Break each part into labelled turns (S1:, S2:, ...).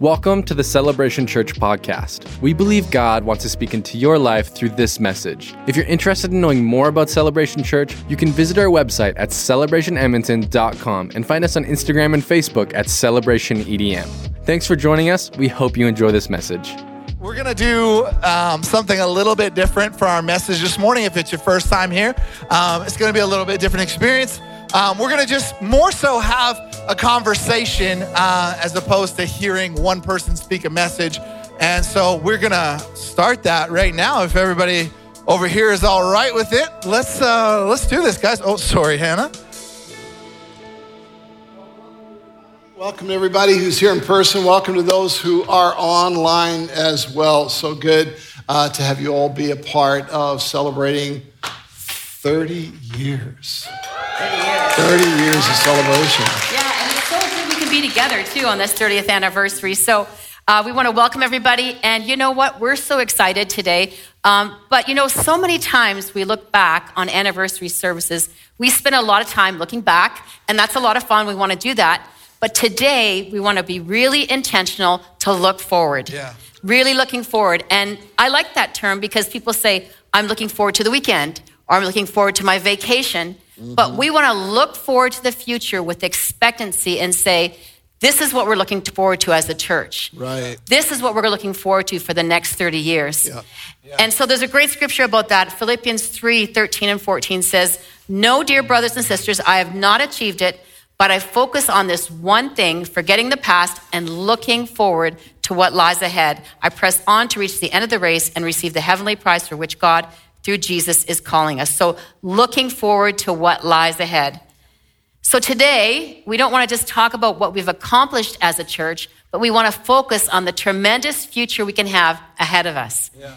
S1: Welcome to the Celebration Church podcast. We believe God wants to speak into your life through this message. If you're interested in knowing more about Celebration Church, you can visit our website at celebrationedmonton.com and find us on Instagram and Facebook at celebrationedm. Thanks for joining us. We hope you enjoy this message.
S2: We're going to do um, something a little bit different for our message this morning. If it's your first time here, um, it's going to be a little bit different experience. Um, we're going to just more so have a conversation uh, as opposed to hearing one person speak a message. And so we're going to start that right now. If everybody over here is all right with it, let's uh, let's do this, guys. Oh, sorry, Hannah.
S3: Welcome to everybody who's here in person. Welcome to those who are online as well. So good uh, to have you all be a part of celebrating 30 years. 30 years. 30 years of celebration.
S4: Yeah, and it's so good we can be together too on this 30th anniversary. So uh, we want to welcome everybody. And you know what? We're so excited today. Um, but you know, so many times we look back on anniversary services, we spend a lot of time looking back, and that's a lot of fun. We want to do that. But today, we want to be really intentional to look forward.
S2: Yeah.
S4: Really looking forward. And I like that term because people say, I'm looking forward to the weekend or I'm looking forward to my vacation. Mm-hmm. But we want to look forward to the future with expectancy and say, this is what we're looking forward to as a church.
S3: Right.
S4: This is what we're looking forward to for the next 30 years.
S3: Yeah.
S2: Yeah.
S4: And so there's a great scripture about that. Philippians 3 13 and 14 says, No, dear brothers and sisters, I have not achieved it, but I focus on this one thing, forgetting the past and looking forward to what lies ahead. I press on to reach the end of the race and receive the heavenly prize for which God, through Jesus, is calling us. So, looking forward to what lies ahead. So, today, we don't want to just talk about what we've accomplished as a church, but we want to focus on the tremendous future we can have ahead of us.
S2: Yeah.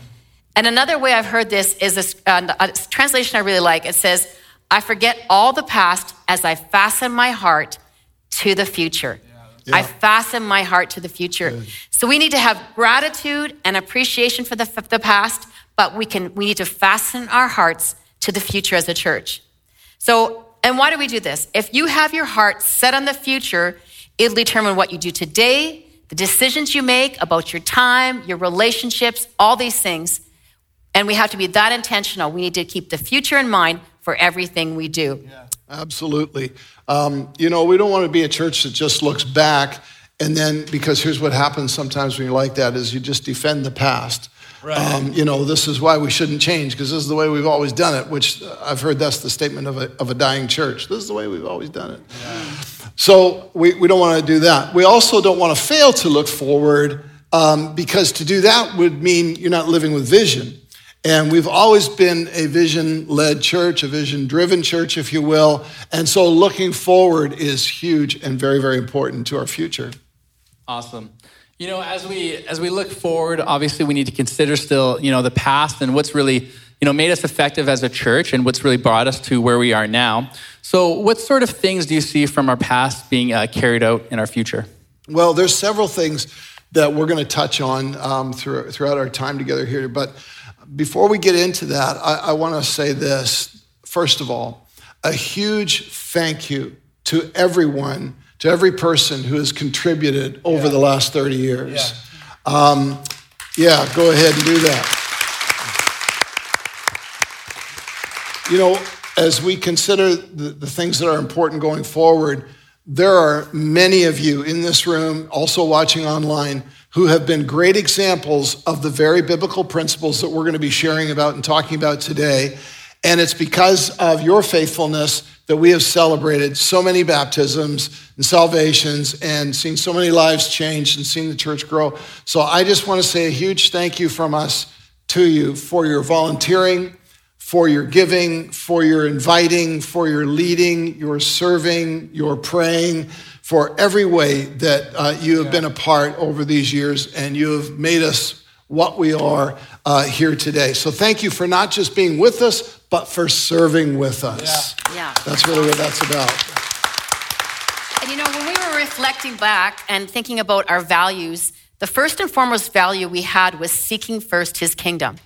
S4: And another way I've heard this is a, uh, a translation I really like. It says, I forget all the past as I fasten my heart to the future.
S3: Yeah.
S4: I fasten my heart to the future.
S3: Good.
S4: So we need to have gratitude and appreciation for the, the past, but we can we need to fasten our hearts to the future as a church. So, and why do we do this? If you have your heart set on the future, it'll determine what you do today, the decisions you make about your time, your relationships, all these things. And we have to be that intentional. We need to keep the future in mind for everything we do.
S3: Absolutely. Um, you know, we don't want to be a church that just looks back and then, because here's what happens sometimes when you're like that is you just defend the past.
S2: Right.
S3: Um, you know, this is why we shouldn't change because this is the way we've always done it, which I've heard that's the statement of a, of a dying church. This is the way we've always done it. So we, we don't want to do that. We also don't want to fail to look forward um, because to do that would mean you're not living with vision. And we've always been a vision led church, a vision driven church, if you will. And so looking forward is huge and very, very important to our future.
S5: Awesome. You know, as we as we look forward, obviously we need to consider still, you know, the past and what's really, you know, made us effective as a church and what's really brought us to where we are now. So, what sort of things do you see from our past being uh, carried out in our future?
S3: Well, there's several things that we're going to touch on um, through, throughout our time together here. But before we get into that, I, I want to say this. First of all, a huge thank you to everyone, to every person who has contributed over
S2: Yeah.
S3: the last 30 years. Um, yeah, go ahead and do that. You know, as we consider the, the things that are important going forward, there are many of you in this room, also watching online, who have been great examples of the very biblical principles that we're going to be sharing about and talking about today. And it's because of your faithfulness that we have celebrated so many baptisms and salvations and seen so many lives changed and seen the church grow. So I just want to say a huge thank you from us to you for your volunteering, for your giving, for your inviting, for your leading, your serving, your praying, for every way that uh, you have been a part over these years and you have made us what we are uh, here today. So thank you for not just being with us, but for serving with us.
S4: Yeah.
S3: That's really what that's about.
S4: And you know, when we were reflecting back and thinking about our values, the first and foremost value we had was seeking first his kingdom.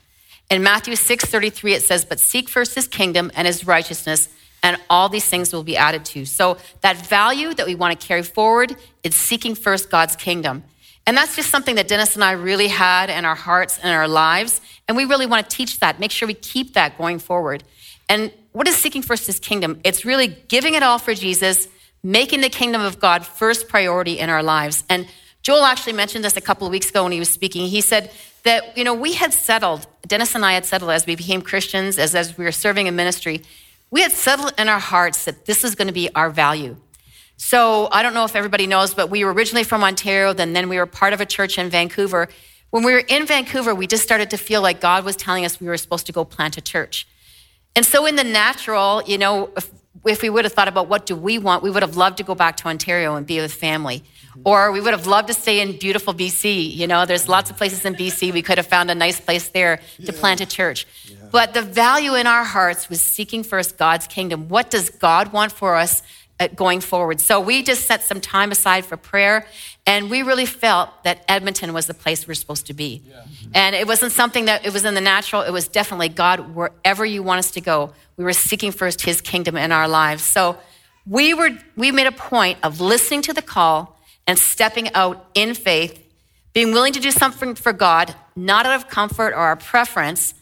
S4: In Matthew 6:33 it says, "But seek first his kingdom and his righteousness, and all these things will be added to." you." So that value that we want to carry forward is seeking first God's kingdom. And that's just something that Dennis and I really had in our hearts and our lives. And we really want to teach that, make sure we keep that going forward. And what is seeking first his kingdom? It's really giving it all for Jesus, making the kingdom of God first priority in our lives. And Joel actually mentioned this a couple of weeks ago when he was speaking. He said that, you know, we had settled, Dennis and I had settled as we became Christians, as, as we were serving in ministry, we had settled in our hearts that this is going to be our value. So I don't know if everybody knows, but we were originally from Ontario, then, then we were part of a church in Vancouver. When we were in Vancouver, we just started to feel like God was telling us we were supposed to go plant a church. And so in the natural, you know, if, if we would have thought about what do we want, we would have loved to go back to Ontario and be with family. Mm-hmm. Or we would have loved to stay in beautiful BC. You know, there's lots of places in BC. We could have found a nice place there to plant a church. Yeah. But the value in our hearts was seeking first God's kingdom. What does God want for us Uh, going forward? So we just set some time aside for prayer, and we really felt that Edmonton was the place we're supposed to be. Yeah. And it wasn't something that it was in the natural. It was definitely God, wherever you want us to go. We were seeking first His kingdom in our lives. So we were we made a point of listening to the call and stepping out in faith, being willing to do something for God, not out of comfort or our preference,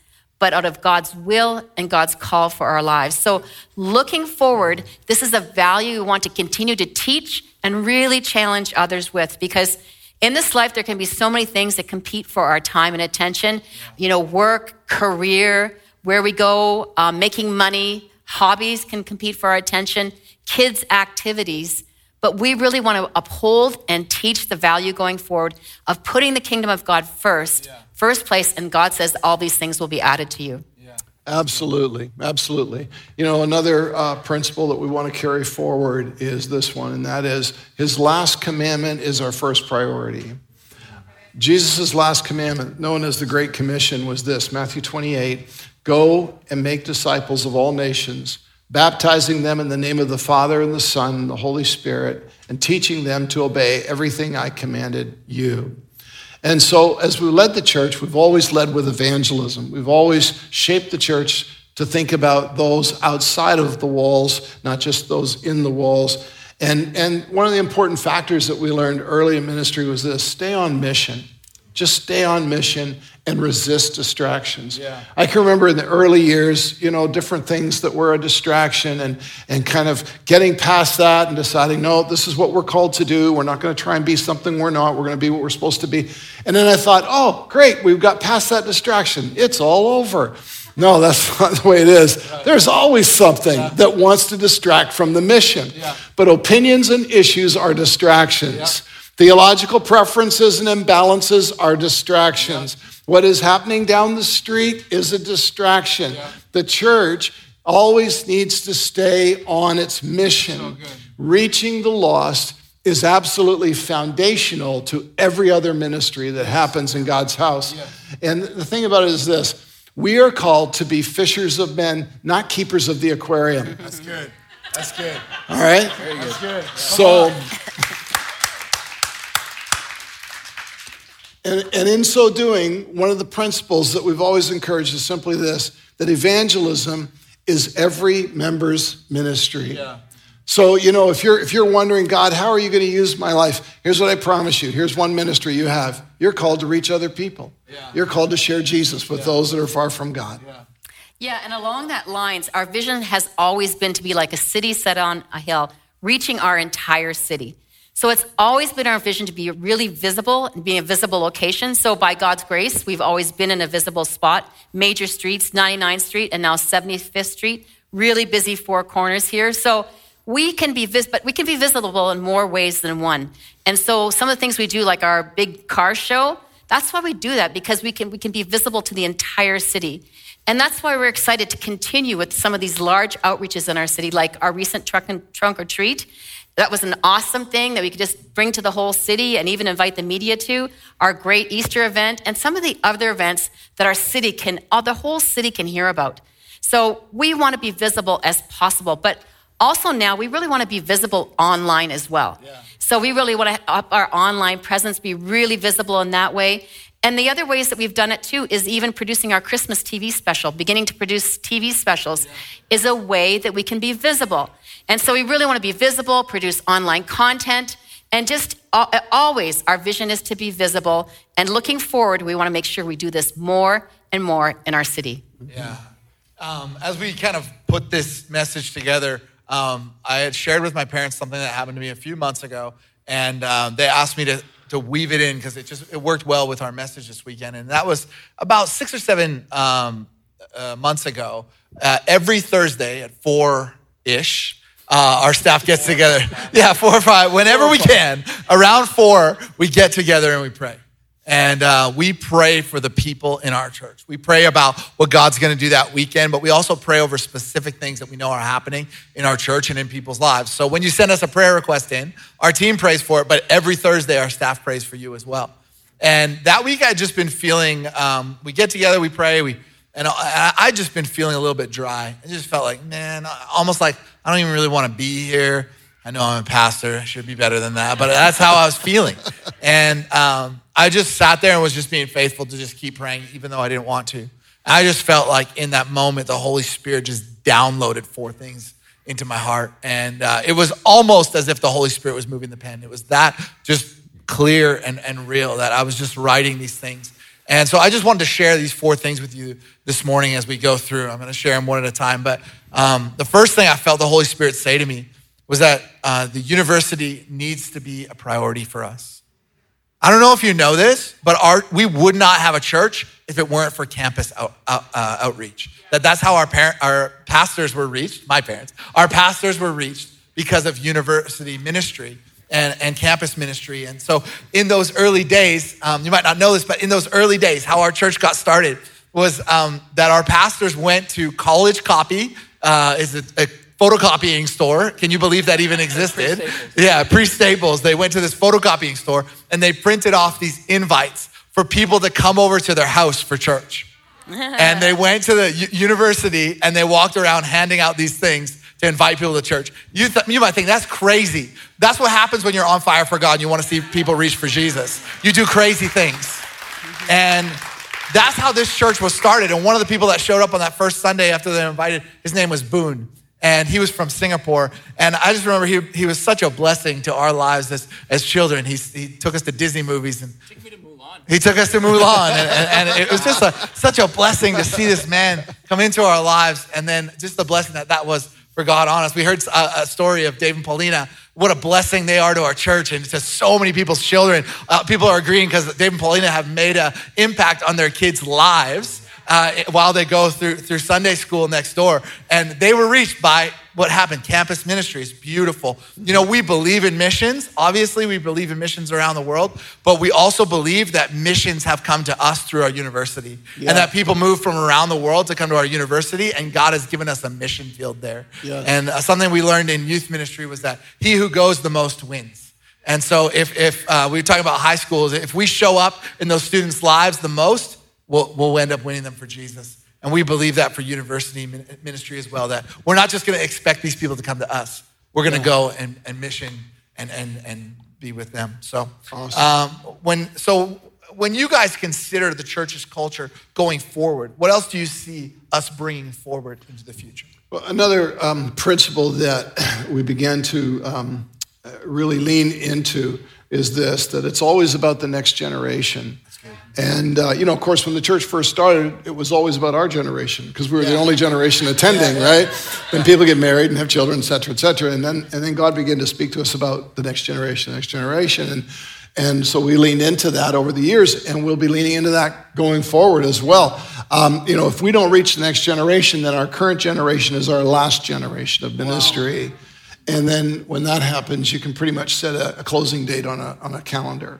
S4: but out of God's will and God's call for our lives. So, looking forward, this is a value we want to continue to teach and really challenge others with because in this life, there can be so many things that compete for our time and attention. You know, work, career, where we go, um, making money, hobbies can compete for our attention, kids' activities. But we really want to uphold and teach the value going forward of putting the kingdom of God first, yeah. First place, and God says all these things will be added to you.
S3: Yeah. Absolutely, absolutely. You know, another uh, principle that we want to carry forward is this one, and that is his last commandment is our first priority. Jesus' last commandment, known as the Great Commission, was this Matthew 28 Go and make disciples of all nations baptizing them in the name of the Father and the Son and the Holy Spirit, and teaching them to obey everything I commanded you. And so, as we led the church, we've always led with evangelism. We've always shaped the church to think about those outside of the walls, not just those in the walls. And, and one of the important factors that we learned early in ministry was this stay on mission. Just stay on mission and resist distractions. Yeah. I can remember in the early years, you know, different things that were a distraction and, and kind of getting past that and deciding, no, this is what we're called to do. We're not going to try and be something we're not. We're going to be what we're supposed to be. And then I thought, oh, great, we've got past that distraction. It's all over. No, that's not the way it is. There's always something yeah. that wants to distract from the mission. Yeah. But opinions and issues are distractions. Theological preferences and imbalances are distractions. What is happening down the street is a distraction. Yeah. The church always needs to stay on its mission. So Reaching the lost is absolutely foundational to every other ministry that happens in God's house. Yeah. And the thing about it is this we are called to be fishers of men, not keepers of the aquarium.
S2: That's good. That's good.
S3: All right?
S2: Very good. That's good.
S3: So. And, and in so doing, one of the principles that we've always encouraged is simply this that evangelism is every member's ministry. Yeah. So, you know, if you're if you're wondering, God, how are you going to use my life? Here's what I promise you. Here's one ministry you have. You're called to reach other people. Yeah. You're called to share Jesus with yeah. those that are far from God.
S4: Yeah. yeah, and along that lines, our vision has always been to be like a city set on a hill, reaching our entire city. So it's always been our vision to be really visible and be a visible location. So by God's grace, we've always been in a visible spot. Major streets, 99th Street and now 75th Street, really busy four corners here. So we can be vis- but we can be visible in more ways than one. And so some of the things we do, like our big car show, that's why we do that because we can we can be visible to the entire city. And that's why we're excited to continue with some of these large outreaches in our city, like our recent truck and, trunk or treat. That was an awesome thing that we could just bring to the whole city and even invite the media to. Our great Easter event and some of the other events that our city can, uh, the whole city can hear about. So we want to be visible as possible, but also now we really want to be visible online as well. Yeah. So we really want to up our online presence, be really visible in that way. And the other ways that we've done it too is even producing our Christmas TV special, beginning to produce TV specials yeah. is a way that we can be visible. And so we really want to be visible, produce online content, and just always, our vision is to be visible. And looking forward, we want to make sure we do this more and more in our city.
S2: Yeah. Um, as we kind of put this message together, um, I had shared with my parents something that happened to me a few months ago, and uh, they asked me to, to weave it in because it just it worked well with our message this weekend. And that was about six or seven um, uh, months ago. Uh, every Thursday at four ish, uh, our staff gets together. Yeah, four or five, whenever we can. Around four, we get together and we pray. And uh, we pray for the people in our church. We pray about what God's going to do that weekend, but we also pray over specific things that we know are happening in our church and in people's lives. So when you send us a prayer request in, our team prays for it, but every Thursday, our staff prays for you as well. And that week, I'd just been feeling, um, we get together, we pray, we, and I, I just been feeling a little bit dry. I just felt like, man, almost like I don't even really want to be here. I know I'm a pastor. I should be better than that, but that's how I was feeling. And um, I just sat there and was just being faithful to just keep praying, even though I didn't want to. I just felt like in that moment, the Holy Spirit just downloaded four things into my heart. And uh, it was almost as if the Holy Spirit was moving the pen. It was that just clear and, and real that I was just writing these things. And so I just wanted to share these four things with you this morning as we go through. I'm going to share them one at a time. But um, the first thing I felt the Holy Spirit say to me was that uh, the university needs to be a priority for us. I don't know if you know this, but our, we would not have a church if it weren't for campus out, out, uh, outreach. That that's how our parent, our pastors were reached. My parents, our pastors were reached because of university ministry and, and campus ministry. And so, in those early days, um, you might not know this, but in those early days, how our church got started was um, that our pastors went to College Copy, uh, is a, a photocopying store. Can you believe that even existed? Pre-Staples. Yeah, pre Staples. They went to this photocopying store and they printed off these invites for people to come over to their house for church. and they went to the university and they walked around handing out these things to invite people to church. You, th- you might think that's crazy. That's what happens when you're on fire for God and you want to see people reach for Jesus. You do crazy things. And that's how this church was started. And one of the people that showed up on that first Sunday after they invited, his name was Boone and he was from Singapore. And I just remember he, he was such a blessing to our lives as, as children. He, he took us to Disney movies and
S5: took me to Mulan.
S2: He took us to Mulan. and, and, and, it was just a, such a blessing to see this man come into our lives. And then just the blessing that that was for God on us. We heard a, a story of Dave and Paulina. What a blessing they are to our church and to so many people's children. Uh, people are agreeing because Dave and Paulina have made an impact on their kids' lives uh, while they go through, through Sunday school next door. And they were reached by what happened campus ministries beautiful you know we believe in missions obviously we believe in missions around the world but we also believe that missions have come to us through our university yeah. and that people move from around the world to come to our university and god has given us a mission field there yes. and uh, something we learned in youth ministry was that he who goes the most wins and so if, if uh, we were talking about high schools if we show up in those students lives the most we'll, we'll end up winning them for Jesus. And we believe that for university ministry as well, that we're not just going to expect these people to come to us. We're going to yeah. go and, and mission and, and, and be with them. So, awesome. um, when, so when you guys consider the church's culture going forward, what else do you see us bringing forward into the future?
S3: Well, another um, principle that we began to um, really lean into is this that it's always about the next generation. And, uh, you know, of course, when the church first started, it was always about our generation because we were yeah. the only generation attending, right? Then people get married and have children, et cetera, et cetera. And then, and then God began to speak to us about the next generation, the next generation. And, and so we leaned into that over the years, and we'll be leaning into that going forward as well. Um, you know, if we don't reach the next generation, then our current generation is our last generation of ministry. Wow. And then when that happens, you can pretty much set a, a closing date on a, on a calendar.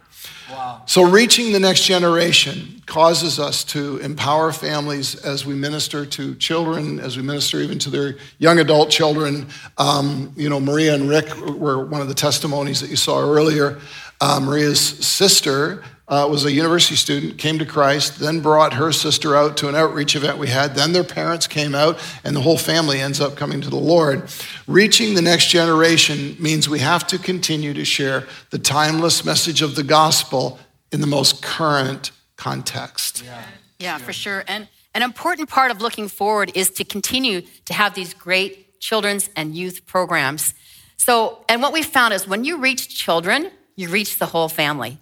S3: So, reaching the next generation causes us to empower families as we minister to children, as we minister even to their young adult children. Um, you know, Maria and Rick were one of the testimonies that you saw earlier. Uh, Maria's sister uh, was a university student, came to Christ, then brought her sister out to an outreach event we had. Then their parents came out, and the whole family ends up coming to the Lord. Reaching the next generation means we have to continue to share the timeless message of the gospel in the most current context.
S4: Yeah, yeah for sure. And an important part of looking forward is to continue to have these great children's and youth programs. So, and what we found is when you reach children, you reach the whole family.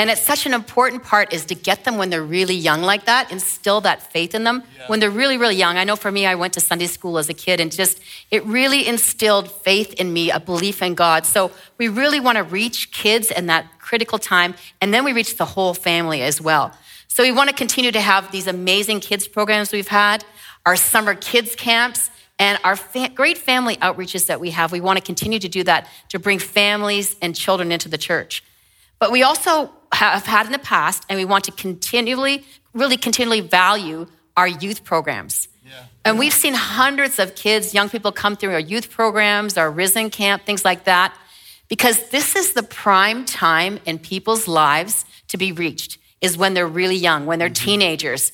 S4: And it's such an important part is to get them when they're really young like that, instill that faith in them yeah. when they're really, really young. I know for me, I went to Sunday school as a kid and just, it really instilled faith in me, a belief in God. So we really want to reach kids in that critical time, and then we reach the whole family as well. So we want to continue to have these amazing kids programs we've had, our summer kids camps, and our fa- great family outreaches that we have. We want to continue to do that to bring families and children into the church. But we also have had in the past, and we want to continually, really continually value our youth programs. Yeah. And we've seen hundreds of kids, young people come through our youth programs, our Risen Camp, things like that, because this is the prime time in people's lives to be reached, is when they're really young, when they're mm-hmm. teenagers.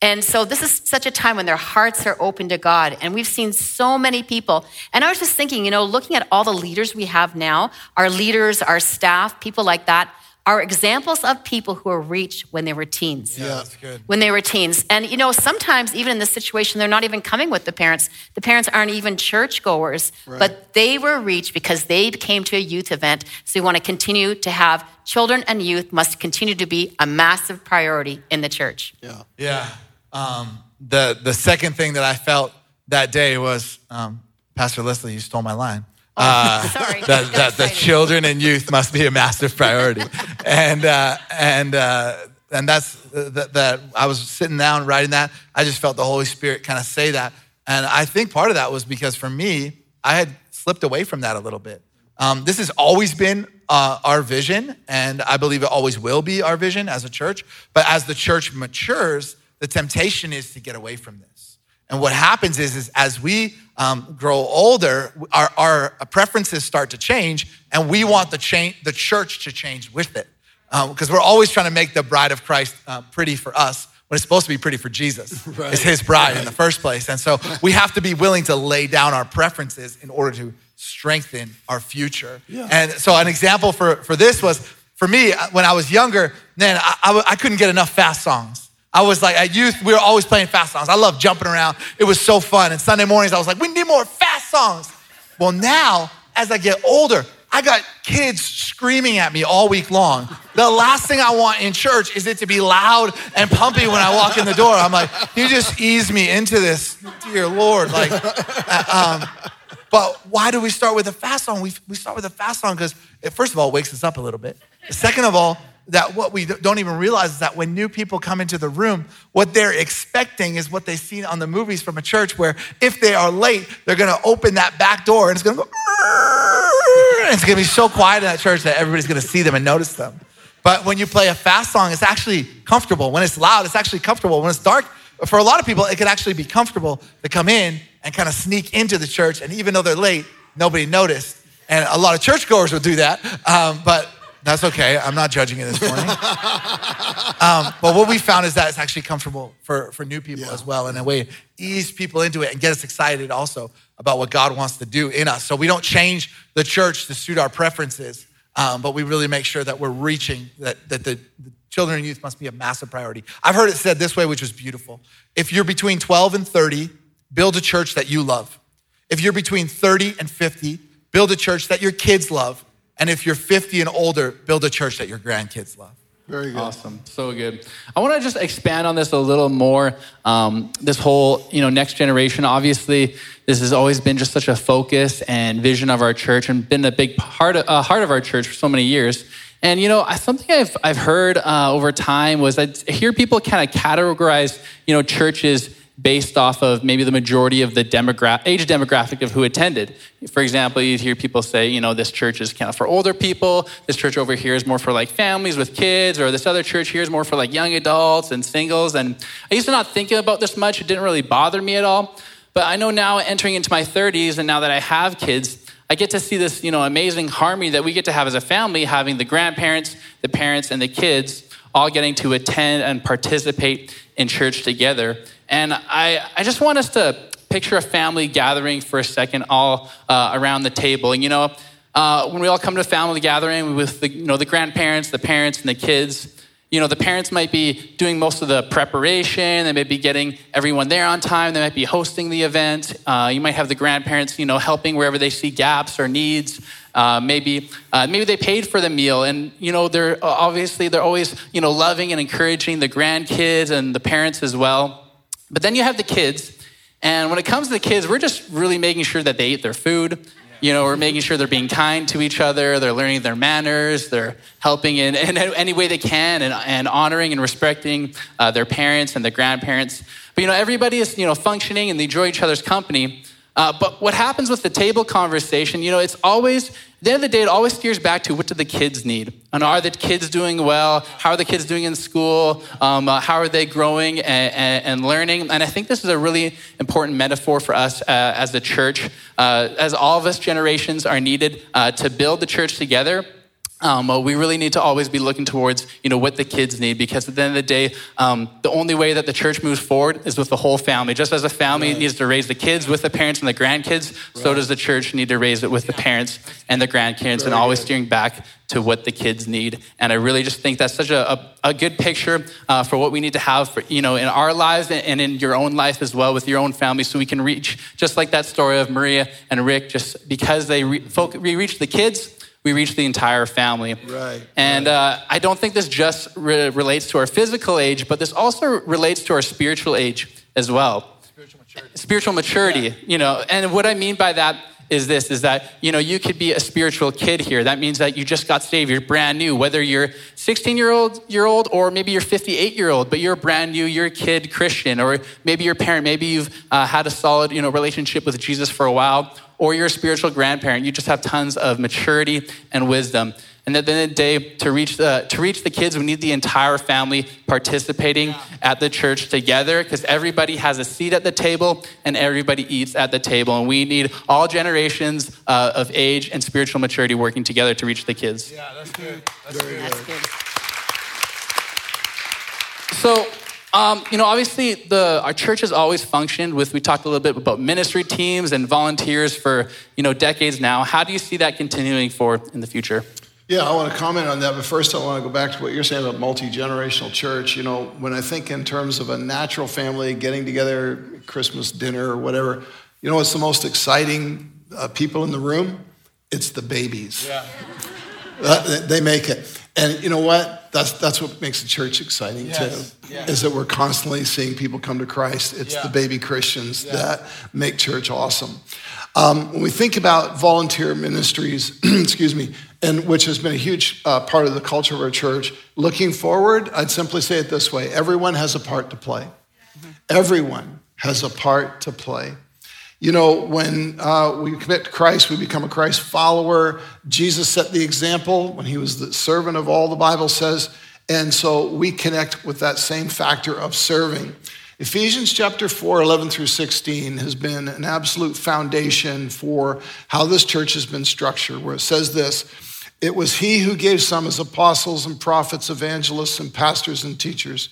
S4: And so this is such a time when their hearts are open to God. And we've seen so many people. And I was just thinking, you know, looking at all the leaders we have now, our leaders, our staff, people like that, are examples of people who were reached when they were teens.
S2: Yeah, that's good.
S4: When they were teens. And you know, sometimes even in this situation, they're not even coming with the parents. The parents aren't even churchgoers, right. but they were reached because they came to a youth event. So we want to continue to have children and youth must continue to be a massive priority in the church.
S2: Yeah. Yeah. Um, the, the second thing that I felt that day was um, Pastor Leslie, you stole my line.
S4: Uh, Sorry.
S2: That, that the children and youth must be a massive priority. and, uh, and, uh, and that's that, that I was sitting down writing that. I just felt the Holy Spirit kind of say that. And I think part of that was because for me, I had slipped away from that a little bit. Um, this has always been uh, our vision, and I believe it always will be our vision as a church. But as the church matures, the temptation is to get away from this. And what happens is, is as we um, grow older, our, our, preferences start to change, and we want the, change, the church to change with it. Because um, we're always trying to make the bride of Christ uh, pretty for us when it's supposed to be pretty for Jesus. Right. It's his bride right. in the first place. And so we have to be willing to lay down our preferences in order to strengthen our future. Yeah. And so an example for, for this was for me, uh, when I was younger, man, I, I, I couldn't get enough fast songs. I was like, at youth, we were always playing fast songs. I love jumping around. It was so fun. And Sunday mornings, I was like, we need more fast songs. Well, now, as I get older, I got kids screaming at me all week long. The last thing I want in church is it to be loud and pumpy when I walk in the door. I'm like, you just ease me into this, dear Lord. Like, uh, um, but why do we start with a fast song? We, we start with a fast song because it, first of all, wakes us up a little bit. Second of all, that what we don't even realize is that when new people come into the room, what they're expecting is what they've seen on the movies from a church where if they are late, they're gonna open that back door and it's gonna go, and it's gonna be so quiet in that church that everybody's gonna see them and notice them. But when you play a fast song, it's actually comfortable. When it's loud, it's actually comfortable. When it's dark, for a lot of people, it can actually be comfortable to come in and kind of sneak into the church. And even though they're late, nobody noticed. And a lot of churchgoers will do that. Um, but that's okay. I'm not judging it this morning. um, but what we found is that it's actually comfortable for, for new people yeah. as well. In a way, ease people into it and get us excited also about what God wants to do in us. So we don't change the church to suit our preferences, um, but we really make sure that we're reaching, that, that the, the children and youth must be a massive priority. I've heard it said this way, which was beautiful. If you're between 12 and 30, build a church that you love. If you're between 30 and 50, build a church that your kids love. And if you're 50 and older, build a church that your grandkids love.
S3: Very good.
S5: Awesome. So good. I want to just expand on this a little more. Um, this whole, you know, next generation. Obviously, this has always been just such a focus and vision of our church, and been a big part of, uh, heart of our church for so many years. And you know, something I've I've heard uh, over time was I hear people kind of categorize, you know, churches based off of maybe the majority of the demogra- age demographic of who attended. For example, you'd hear people say, you know, this church is kind of for older people, this church over here is more for like families with kids, or this other church here is more for like young adults and singles. And I used to not think about this much, it didn't really bother me at all. But I know now entering into my 30s and now that I have kids, I get to see this, you know, amazing harmony that we get to have as a family, having the grandparents, the parents, and the kids all getting to attend and participate in church together. And I, I just want us to picture a family gathering for a second, all uh, around the table. And you know, uh, when we all come to a family gathering with the, you know, the grandparents, the parents, and the kids, you know, the parents might be doing most of the preparation. They may be getting everyone there on time. They might be hosting the event. Uh, you might have the grandparents, you know, helping wherever they see gaps or needs. Uh, maybe uh, maybe they paid for the meal, and you know they're uh, obviously they're always you know loving and encouraging the grandkids and the parents as well. But then you have the kids, and when it comes to the kids, we're just really making sure that they eat their food. You know, we're making sure they're being kind to each other, they're learning their manners, they're helping in, in any way they can, and, and honoring and respecting uh, their parents and their grandparents. But, you know, everybody is, you know, functioning and they enjoy each other's company. Uh, but what happens with the table conversation, you know, it's always, the end of the day, it always steers back to what do the kids need? And are the kids doing well? How are the kids doing in school? Um, uh, how are they growing and, and, and, learning? And I think this is a really important metaphor for us uh, as a church, uh, as all of us generations are needed uh, to build the church together. Um, well, we really need to always be looking towards, you know, what the kids need, because at the end of the day, um, the only way that the church moves forward is with the whole family. Just as a family right. needs to raise the kids with the parents and the grandkids, right. so does the church need to raise it with the parents and the grandkids, Very and always good. steering back to what the kids need. And I really just think that's such a, a, a good picture uh, for what we need to have, for, you know, in our lives and in your own life as well with your own family, so we can reach just like that story of Maria and Rick. Just because they re- folk, we reach the kids we reach the entire family.
S3: Right.
S5: And
S3: right.
S5: Uh, I don't think this just re- relates to our physical age, but this also relates to our spiritual age as well. Spiritual maturity. Spiritual maturity, yeah. you know. And what I mean by that is this is that you know you could be a spiritual kid here. That means that you just got saved. You're brand new whether you're 16 year old year old or maybe you're 58 year old but you're brand new. You're a kid christian or maybe your parent. Maybe you've uh, had a solid you know relationship with jesus for a while or you're a spiritual grandparent, you just have tons of maturity and wisdom. And at the end of the day, to reach the, to reach the kids, we need the entire family participating yeah. at the church together because everybody has a seat at the table and everybody eats at the table. And we need all generations uh, of age and spiritual maturity working together to reach the kids.
S2: Yeah, that's good. That's, good. That's good.
S5: So, um, you know, obviously, the, our church has always functioned with, we talked a little bit about ministry teams and volunteers for, you know, decades now. How do you see that continuing for in the future?
S3: Yeah, I want to comment on that, but first I want to go back to what you're saying about multi generational church. You know, when I think in terms of a natural family getting together, Christmas dinner or whatever, you know what's the most exciting uh, people in the room? It's the babies. Yeah. Uh, they make it. And you know what? That's, that's what makes the church exciting yes. too, yes. is that we're constantly seeing people come to Christ. It's yeah. the baby Christians yeah. that make church awesome. Um, when we think about volunteer ministries, excuse me, and which has been a huge uh, part of the culture of our church, looking forward, I'd simply say it this way everyone has a part to play. Mm-hmm. Everyone has a part to play. You know, when uh, we commit to Christ, we become a Christ follower. Jesus set the example when he was the servant of all, the Bible says. And so we connect with that same factor of serving. Ephesians chapter 4, 11 through 16 has been an absolute foundation for how this church has been structured, where it says this It was he who gave some as apostles and prophets, evangelists, and pastors and teachers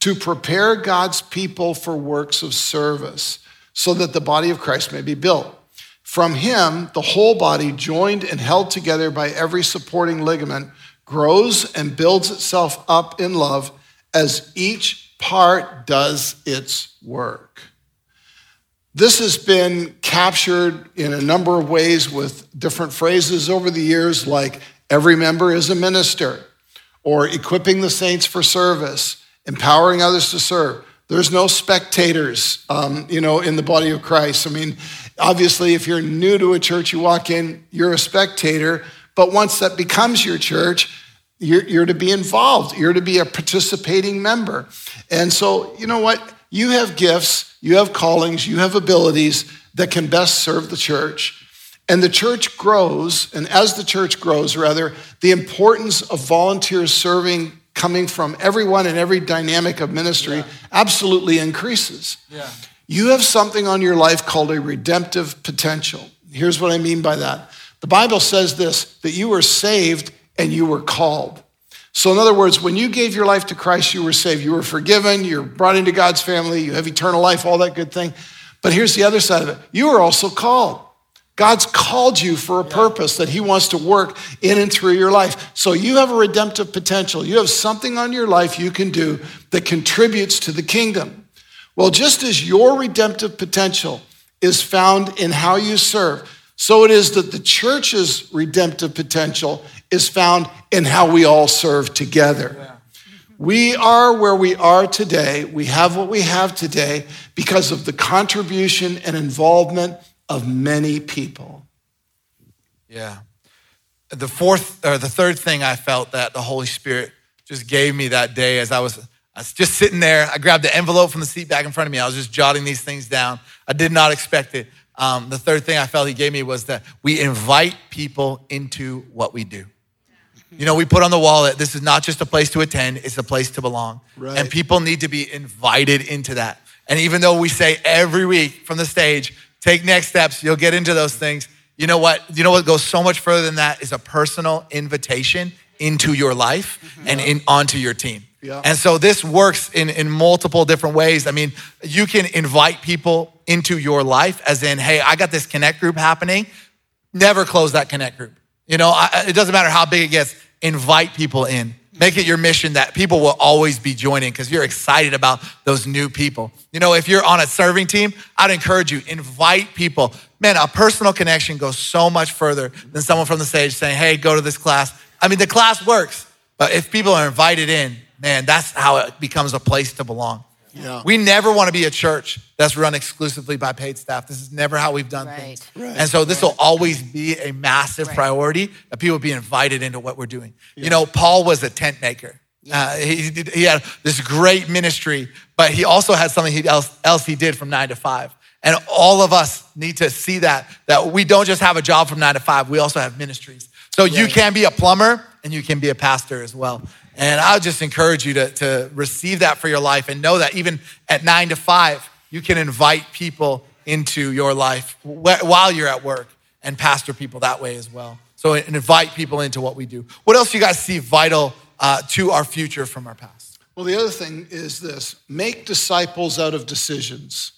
S3: to prepare God's people for works of service so that the body of Christ may be built. From him, the whole body, joined and held together by every supporting ligament, grows and builds itself up in love as each part does its work. This has been captured in a number of ways with different phrases over the years, like every member is a minister, or equipping the saints for service, empowering others to serve. There's no spectators, um, you know, in the body of Christ. I mean, obviously, if you're new to a church, you walk in, you're a spectator. But once that becomes your church, you're, you're to be involved. You're to be a participating member. And so, you know what? You have gifts, you have callings, you have abilities that can best serve the church. And the church grows, and as the church grows, rather, the importance of volunteers serving coming from everyone and every dynamic of ministry yeah. absolutely increases. Yeah. You have something on your life called a redemptive potential. Here's what I mean by that. The Bible says this that you were saved and you were called. So, in other words, when you gave your life to Christ, you were saved. You were forgiven, you're brought into God's family, you have eternal life, all that good thing. But here's the other side of it you were also called. God's called you for a purpose that He wants to work in and through your life. So you have a redemptive potential. You have something on your life you can do that contributes to the kingdom. Well, just as your redemptive potential is found in how you serve, So it is that the church's redemptive potential is found in how we all serve together. We are where we are today. We have what we have today because of the contribution and involvement of many people.
S2: Yeah. The fourth or the third thing I felt that the Holy Spirit just gave me that day as I was, I was just sitting there. I grabbed the envelope from the seat back in front of me. I was just jotting these things down. I did not expect it. Um, the third thing I felt he gave me was that we invite people into what we do. You know, we put on the wall that this is not just a place to attend, it's a place to belong.
S3: Right.
S2: And people need to be invited into that. And even though we say every week from the stage, take next steps, you'll get into those things. You know what? You know what goes so much further than that is a personal invitation into your life mm-hmm. and in onto your team.
S3: Yeah.
S2: And so this works in, in multiple different ways. I mean, you can invite people into your life as in, hey, I got this connect group happening. Never close that connect group. You know, I, it doesn't matter how big it gets, invite people in. Make it your mission that people will always be joining because you're excited about those new people. You know, if you're on a serving team, I'd encourage you, invite people. Man, a personal connection goes so much further than someone from the stage saying, hey, go to this class. I mean, the class works, but if people are invited in, man, that's how it becomes a place to belong.
S3: Yeah.
S2: We never want to be a church that's run exclusively by paid staff. This is never how we've done
S4: Right.
S2: things.
S3: Right.
S2: And so this will always be a massive
S4: Right.
S2: priority that people be invited into what we're doing. You know, Paul was a tent maker. Uh, he, did- he had this great ministry, but he also had something he else, else he did from nine to five. And all of us need to see that, that we don't just have a job from nine to five, we also have ministries. So you can be a plumber and you can be a pastor as well. And I'll just encourage you to, to receive that for your life and know that even at nine to five, you can invite people into your life while you're at work and pastor people that way as well. So invite people into what we do. What else do you guys see vital uh, to our future from our past?
S3: Well, the other thing is this make disciples out of decisions.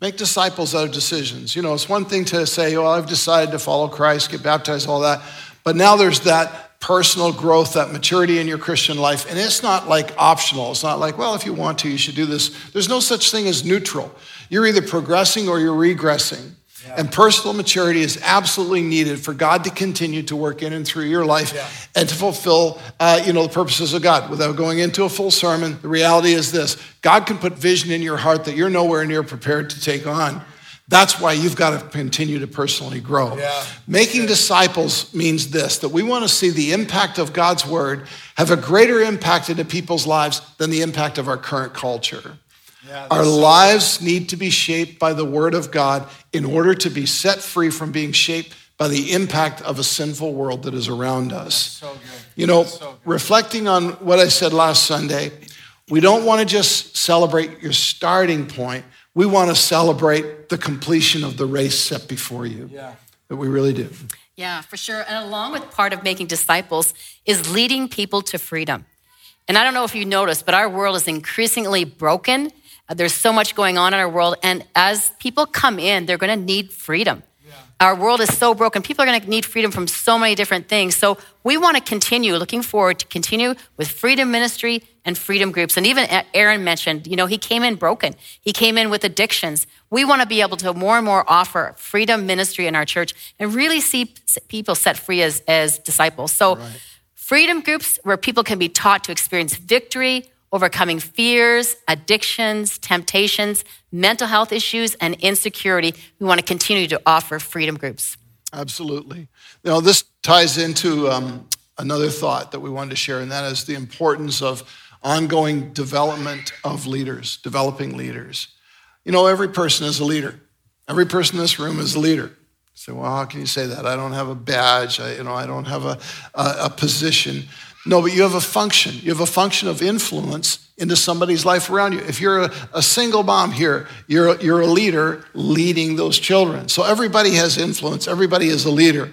S3: Make disciples out of decisions. You know, it's one thing to say, well, I've decided to follow Christ, get baptized, all that. But now there's that personal growth, that maturity in your Christian life. And it's not like optional. It's not like, well, if you want to, you should do this. There's no such thing as neutral. You're either progressing or you're regressing. And personal maturity is absolutely needed for God to continue to work in and through your life and to fulfill, uh, you know, the purposes of God. Without going into a full sermon, the reality is this: God can put vision in your heart that you're nowhere near prepared to take on. That's why you've got to continue to personally grow.
S2: Yeah.
S3: Making disciples means this that we want to see the impact of God's word have a greater impact into people's lives than the impact of our current culture. Our lives need to be shaped by the word of God in order to be set free from being shaped by the impact of a sinful world that is around us. You know, reflecting on what I said last Sunday, we don't want to just celebrate your starting point. We want to celebrate the completion of the race set before you. Yeah. That we really do.
S4: Yeah, for sure. And along with part of making disciples is leading people to freedom. And I don't know if you noticed, but our world is increasingly broken. There's so much going on in our world. And as people come in, they're going to need freedom. Our world is so broken. People are going to need freedom from so many different things. So we want to continue, looking forward to continue with freedom ministry and freedom groups. And even Aaron mentioned, you know, he came in broken. He came in with addictions. We want to be able to more and more offer freedom ministry in our church and really see people set free as, as disciples. So freedom groups where people can be taught to experience victory, overcoming fears, addictions, temptations, mental health issues, and insecurity. We want to continue to offer freedom groups.
S3: Absolutely. Now, this ties into um, another thought that we wanted to share, and that is the importance of ongoing development of leaders, developing leaders. You know, every person is a leader. Every person in this room is a leader. Say, well, how can you say that? I don't have a badge. I, you know, I don't have a, a, a position. No, but you have a function. You have a function of influence into somebody's life around you. If you're a, a single mom here, you're, you're a leader leading those children. So everybody has influence. Everybody is a leader.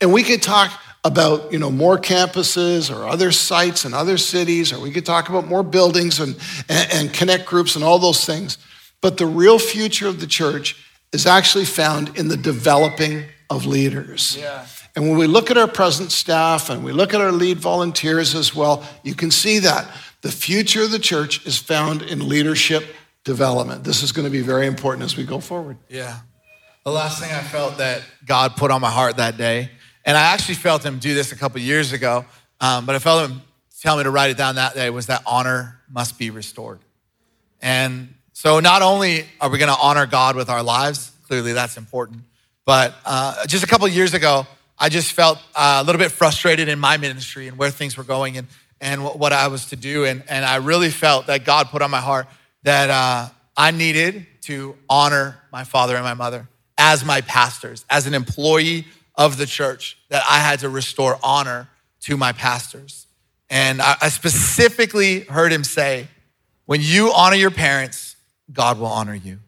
S3: And we could talk about you know more campuses or other sites and other cities, or we could talk about more buildings and, and, and connect groups and all those things. But the real future of the church is actually found in the developing of leaders.
S2: Yeah.
S3: And when we look at our present staff and we look at our lead volunteers as well, you can see that the future of the church is found in leadership development. This is going to be very important as we go forward.
S2: Yeah. the last thing I felt that God put on my heart that day, and I actually felt Him do this a couple years ago, um, but I felt Him tell me to write it down that day was that honor must be restored. And so not only are we going to honor God with our lives, clearly that's important, but uh, just a couple years ago, I just felt uh, a little bit frustrated in my ministry and where things were going and, and what I was to do. And, and I really felt that God put on my heart that uh, I needed to honor my father and my mother as my pastors, as an employee of the church, that I had to restore honor to my pastors. And I, I specifically heard him say, when you honor your parents, God will honor you.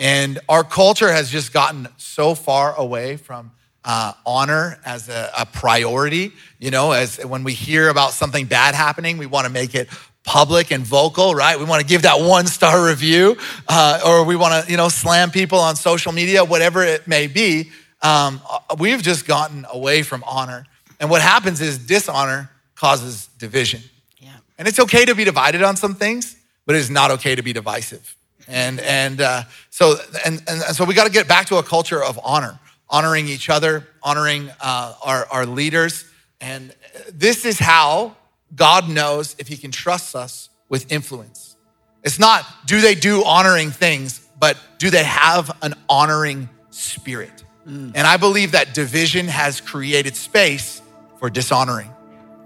S2: And our culture has just gotten so far away from uh, honor as a, a, priority. You know, as when we hear about something bad happening, we want to make it public and vocal, right? We want to give that one star review, uh, or we want to, you know, slam people on social media, whatever it may be. Um, we've just gotten away from honor. And what happens is dishonor causes division. Yeah. And it's okay to be divided on some things, but it is not okay to be divisive. And, and uh, so, and, and, and so we got to get back to a culture of honor honoring each other, honoring uh, our, our leaders. And this is how God knows if he can trust us with influence. It's not do they do honoring things, but do they have an honoring spirit? Mm. And I believe that division has created space for dishonoring.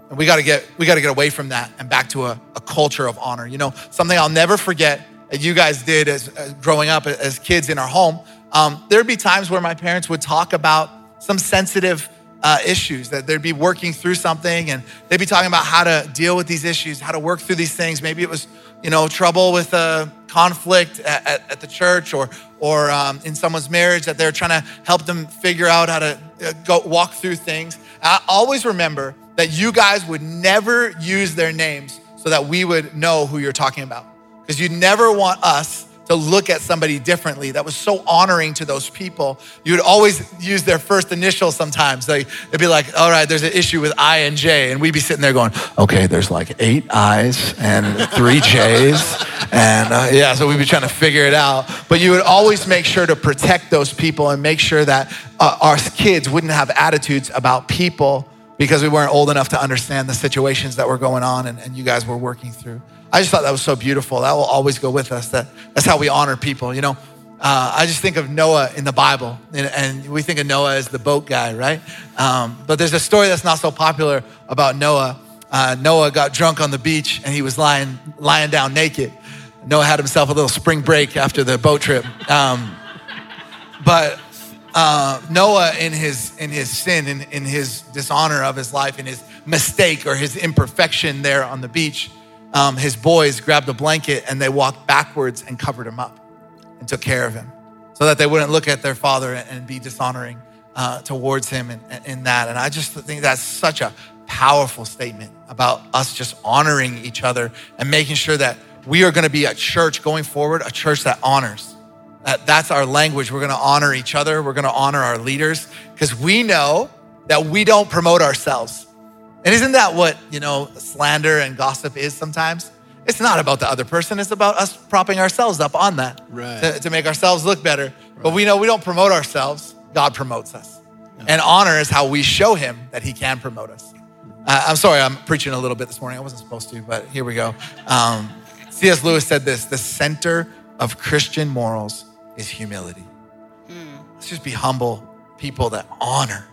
S2: And we gotta get, we gotta get away from that and back to a, a culture of honor. You know, something I'll never forget that you guys did as, as growing up as kids in our home um, there'd be times where my parents would talk about some sensitive uh, issues, that they'd be working through something and they'd be talking about how to deal with these issues, how to work through these things. Maybe it was, you know, trouble with a conflict at, at, at the church or, or um, in someone's marriage that they're trying to help them figure out how to uh, go walk through things. I always remember that you guys would never use their names so that we would know who you're talking about. Because you'd never want us to look at somebody differently that was so honoring to those people. You would always use their first initial sometimes. Like, it'd be like, all right, there's an issue with I and J. And we'd be sitting there going, okay, there's like eight I's and three J's. And uh, yeah, so we'd be trying to figure it out. But you would always make sure to protect those people and make sure that uh, our kids wouldn't have attitudes about people because we weren't old enough to understand the situations that were going on and, and you guys were working through. I just thought that was so beautiful. That will always go with us. That, that's how we honor people. You know, uh, I just think of Noah in the Bible, and, and, we think of Noah as the boat guy, right? Um, but there's a story that's not so popular about Noah. Uh, Noah got drunk on the beach and he was lying, lying down naked. Noah had himself a little spring break after the boat trip. Um, but uh, Noah, in his, in his sin, in, in his dishonor of his life, in his mistake or his imperfection there on the beach, um, his boys grabbed a blanket and they walked backwards and covered him up and took care of him so that they wouldn't look at their father and be dishonoring uh, towards him in, in that. And I just think that's such a powerful statement about us just honoring each other and making sure that we are going to be a church going forward, a church that honors. That, that's our language. We're going to honor each other. We're going to honor our leaders because we know that we don't promote ourselves. And isn't that what, you know, slander and gossip is sometimes? It's not about the other person, it's about us propping ourselves up on that right. to, to make ourselves look better. Right. But we know we don't promote ourselves, God promotes us. Yeah. And honor is how we show Him that He can promote us. Uh, I'm sorry, I'm preaching a little bit this morning. I wasn't supposed to, but here we go. Um, C.S. Lewis said this the center of Christian morals is humility. Mm. Let's just be humble people that honor.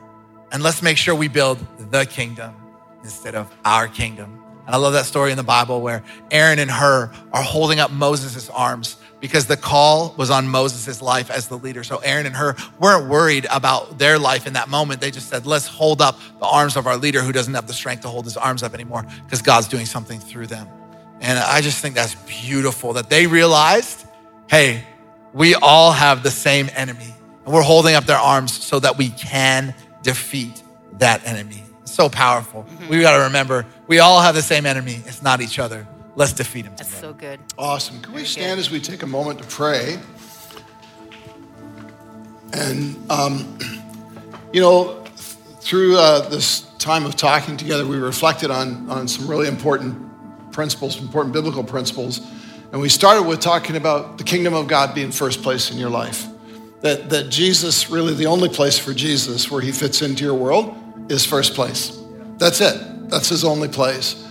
S2: And let's make sure we build the kingdom instead of our kingdom. And I love that story in the Bible where Aaron and Hur are holding up Moses' arms because the call was on Moses' life as the leader. So Aaron and Hur weren't worried about their life in that moment. They just said, let's hold up the arms of our leader who doesn't have the strength to hold his arms up anymore because God's doing something through them. And I just think that's beautiful that they realized, hey, we all have the same enemy. And we're holding up their arms so that we can defeat that enemy so powerful. Mm-hmm. We got to remember we all have the same enemy. It's not each other. Let's defeat him.
S4: That's together. so good.
S3: Awesome. Can Very we stand good. as we take a moment to pray? And, um, you know, through uh, this time of talking together, we reflected on, on some really important principles, important biblical principles. And we started with talking about the kingdom of God being first place in your life. that, that Jesus, really the only place for Jesus where he fits into your world is first place. That's it. That's his only place.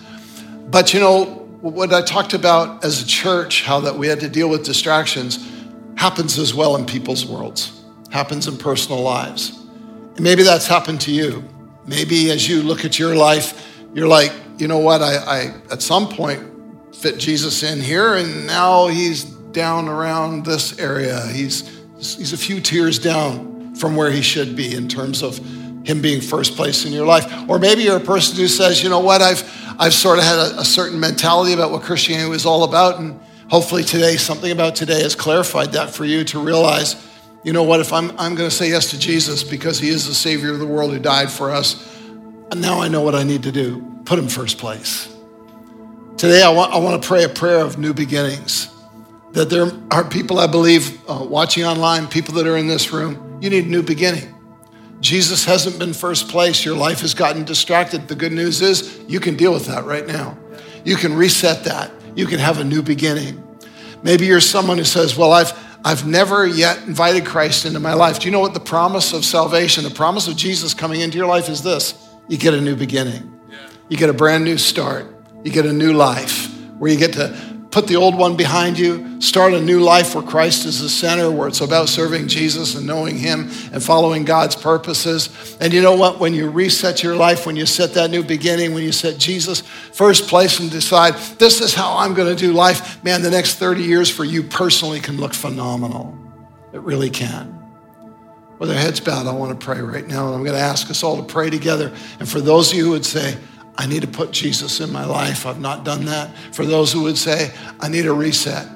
S3: But you know, what I talked about as a church, how that we had to deal with distractions, happens as well in people's worlds, happens in personal lives. And maybe that's happened to you. Maybe as you look at your life, you're like, you know what, I, I at some point fit Jesus in here, and now he's down around this area. He's he's a few tiers down from where he should be in terms of him being first place in your life. Or maybe you're a person who says, you know what, I've I've sort of had a, a certain mentality about what Christianity was all about, and hopefully today, something about today has clarified that for you to realize, you know what, if I'm I'm going to say yes to Jesus because he is the Savior of the world who died for us, and now I know what I need to do. Put him first place. Today, I want, I want to pray a prayer of new beginnings. That there are people, I believe, uh, watching online, people that are in this room, you need a new beginning. Jesus hasn't been first place. Your life has gotten distracted. The good news is you can deal with that right now. You can reset that. You can have a new beginning. Maybe you're someone who says, Well, I've, I've never yet invited Christ into my life. Do you know what the promise of salvation, the promise of Jesus coming into your life is this? You get a new beginning. You get a brand new start. You get a new life where you get to put the old one behind you, start a new life where Christ is the center, where it's about serving Jesus and knowing Him and following God's purposes. And you know what? When you reset your life, when you set that new beginning, when you set Jesus first place and decide, this is how I'm going to do life, man, the next 30 years for you personally can look phenomenal. It really can. With our heads bowed, I want to pray right now, and I'm going to ask us all to pray together. And for those of you who would say, I need to put Jesus in my life. I've not done that. For those who would say, I need a reset,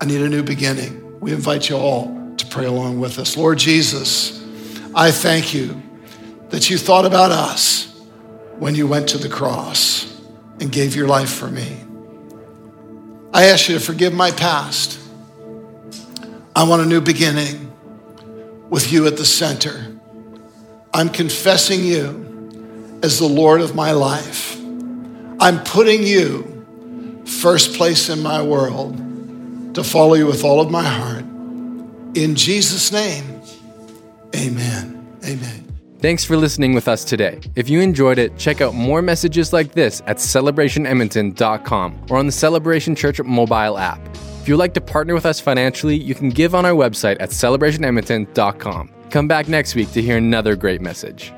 S3: I need a new beginning, we invite you all to pray along with us. Lord Jesus, I thank you that you thought about us when you went to the cross and gave your life for me. I ask you to forgive my past. I want a new beginning with you at the center. I'm confessing you as the Lord of my life. I'm putting you first place in my world to follow you with all of my heart. In Jesus' name, amen. Amen.
S1: Thanks for listening with us today. If you enjoyed it, check out more messages like this at celebrationedmonton.com or on the Celebration Church mobile app. If you'd like to partner with us financially, you can give on our website at celebrationedmonton.com. Come back next week to hear another great message.